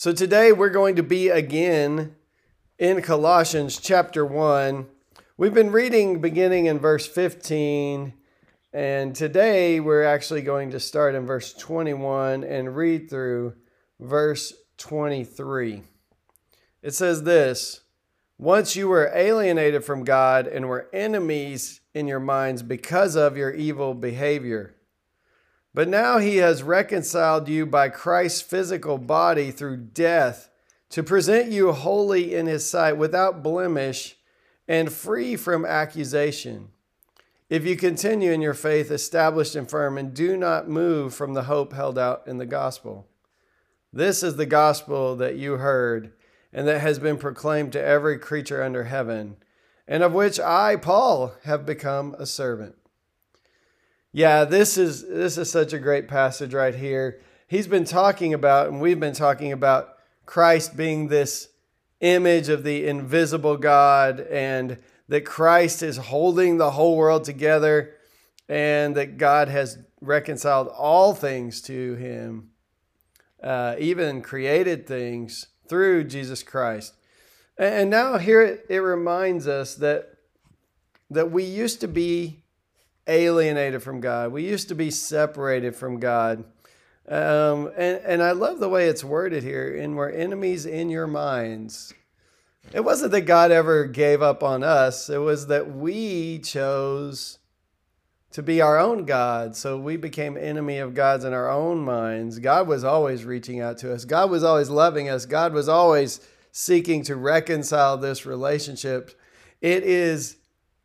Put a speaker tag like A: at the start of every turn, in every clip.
A: So today we're going to be again in Colossians chapter 1. We've been reading beginning in verse 15, and today we're actually going to start in verse 21 and read through verse 23. It says this Once you were alienated from God and were enemies in your minds because of your evil behavior. But now he has reconciled you by Christ's physical body through death to present you holy in his sight without blemish and free from accusation. If you continue in your faith, established and firm, and do not move from the hope held out in the gospel. This is the gospel that you heard and that has been proclaimed to every creature under heaven, and of which I, Paul, have become a servant. Yeah, this is this is such a great passage right here. He's been talking about and we've been talking about Christ being this image of the invisible God and that Christ is holding the whole world together and that God has reconciled all things to him, uh, even created things through Jesus Christ. And now here it, it reminds us that that we used to be alienated from God. We used to be separated from God. Um, and, and I love the way it's worded here and we're enemies in your minds. It wasn't that God ever gave up on us, it was that we chose to be our own God. So we became enemy of God's in our own minds. God was always reaching out to us, God was always loving us, God was always seeking to reconcile this relationship. It is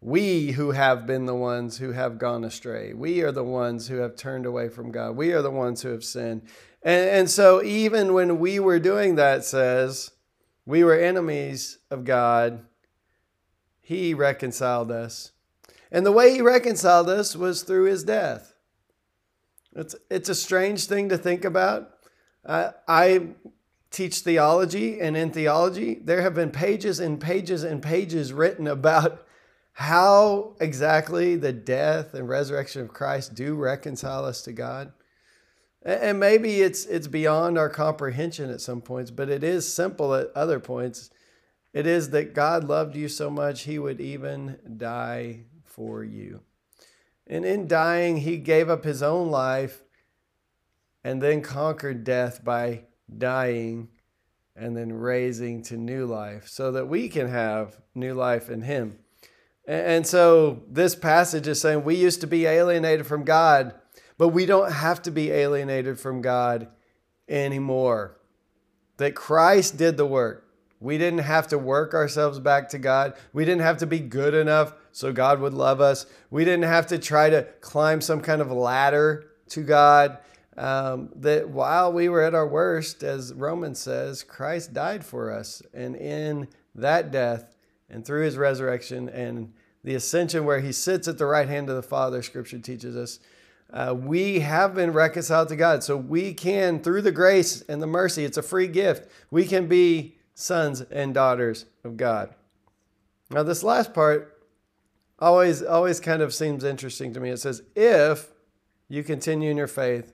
A: we who have been the ones who have gone astray. We are the ones who have turned away from God. We are the ones who have sinned. And, and so, even when we were doing that, says we were enemies of God, He reconciled us. And the way He reconciled us was through His death. It's, it's a strange thing to think about. I, I teach theology, and in theology, there have been pages and pages and pages written about how exactly the death and resurrection of Christ do reconcile us to God. And maybe it's it's beyond our comprehension at some points, but it is simple at other points. It is that God loved you so much he would even die for you. And in dying, he gave up his own life and then conquered death by dying and then raising to new life so that we can have new life in him. And so this passage is saying we used to be alienated from God, but we don't have to be alienated from God anymore. That Christ did the work. We didn't have to work ourselves back to God. We didn't have to be good enough so God would love us. We didn't have to try to climb some kind of ladder to God. Um, that while we were at our worst, as Romans says, Christ died for us. And in that death, and through his resurrection and the ascension where he sits at the right hand of the Father, scripture teaches us, uh, we have been reconciled to God. So we can, through the grace and the mercy, it's a free gift, we can be sons and daughters of God. Now, this last part always, always kind of seems interesting to me. It says, if you continue in your faith,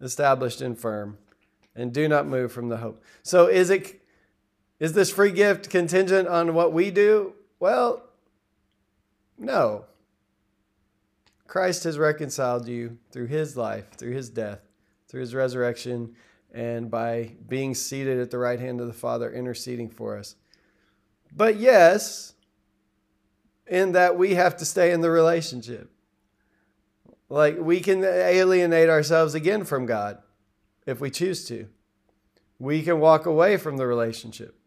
A: established and firm, and do not move from the hope. So is it is this free gift contingent on what we do? Well, no. Christ has reconciled you through his life, through his death, through his resurrection, and by being seated at the right hand of the Father, interceding for us. But yes, in that we have to stay in the relationship. Like we can alienate ourselves again from God if we choose to. We can walk away from the relationship.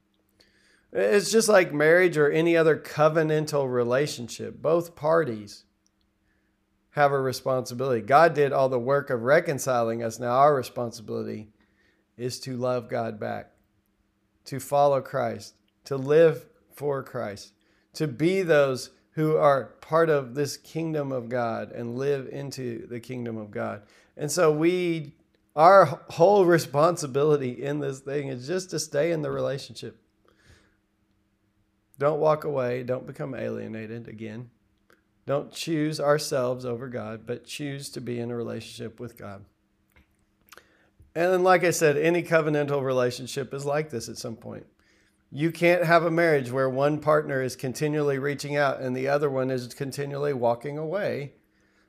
A: It's just like marriage or any other covenantal relationship. Both parties have a responsibility. God did all the work of reconciling us. Now, our responsibility is to love God back, to follow Christ, to live for Christ, to be those who are part of this kingdom of God and live into the kingdom of God. And so we our whole responsibility in this thing is just to stay in the relationship. Don't walk away, don't become alienated again. Don't choose ourselves over God, but choose to be in a relationship with God. And then, like I said, any covenantal relationship is like this at some point. You can't have a marriage where one partner is continually reaching out and the other one is continually walking away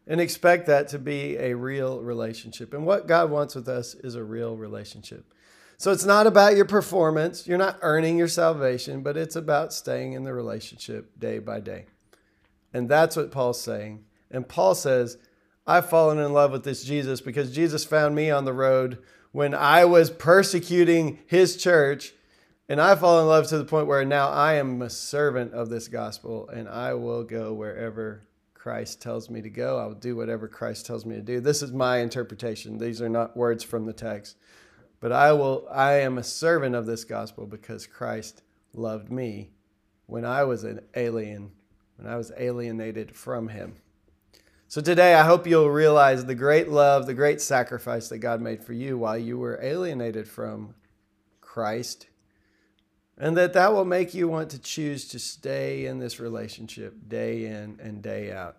A: and expect that to be a real relationship. And what God wants with us is a real relationship. So it's not about your performance, you're not earning your salvation, but it's about staying in the relationship day by day. And that's what Paul's saying. And Paul says, I've fallen in love with this Jesus because Jesus found me on the road when I was persecuting his church. And I fall in love to the point where now I am a servant of this gospel and I will go wherever Christ tells me to go. I will do whatever Christ tells me to do. This is my interpretation. These are not words from the text. But I will I am a servant of this gospel because Christ loved me when I was an alien when I was alienated from him. So today, I hope you'll realize the great love, the great sacrifice that God made for you while you were alienated from Christ, and that that will make you want to choose to stay in this relationship day in and day out.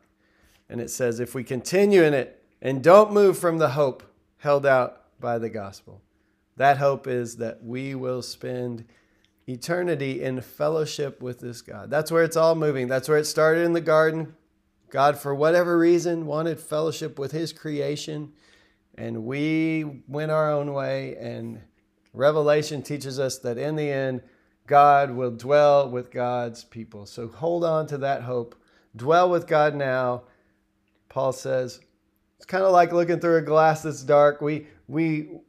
A: And it says, if we continue in it and don't move from the hope held out by the gospel, that hope is that we will spend eternity in fellowship with this God. That's where it's all moving. That's where it started in the garden. God, for whatever reason, wanted fellowship with his creation, and we went our own way. And Revelation teaches us that in the end, God will dwell with God's people. So hold on to that hope. Dwell with God now. Paul says, it's kind of like looking through a glass that's dark. We, we,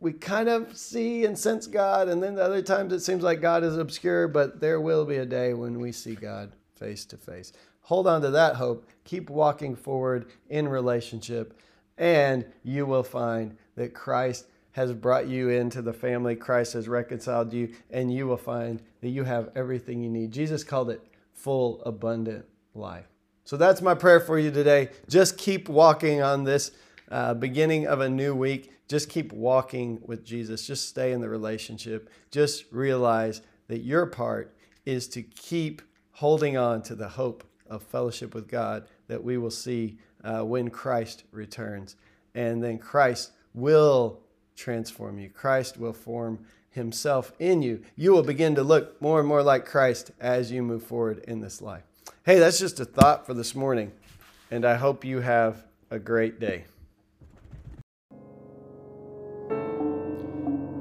A: we kind of see and sense God, and then the other times it seems like God is obscure, but there will be a day when we see God face to face. Hold on to that hope. Keep walking forward in relationship, and you will find that Christ has brought you into the family. Christ has reconciled you, and you will find that you have everything you need. Jesus called it full, abundant life. So that's my prayer for you today. Just keep walking on this uh, beginning of a new week just keep walking with Jesus. Just stay in the relationship. Just realize that your part is to keep holding on to the hope of fellowship with God that we will see uh, when Christ returns. And then Christ will transform you, Christ will form himself in you. You will begin to look more and more like Christ as you move forward in this life. Hey, that's just a thought for this morning. And I hope you have a great day.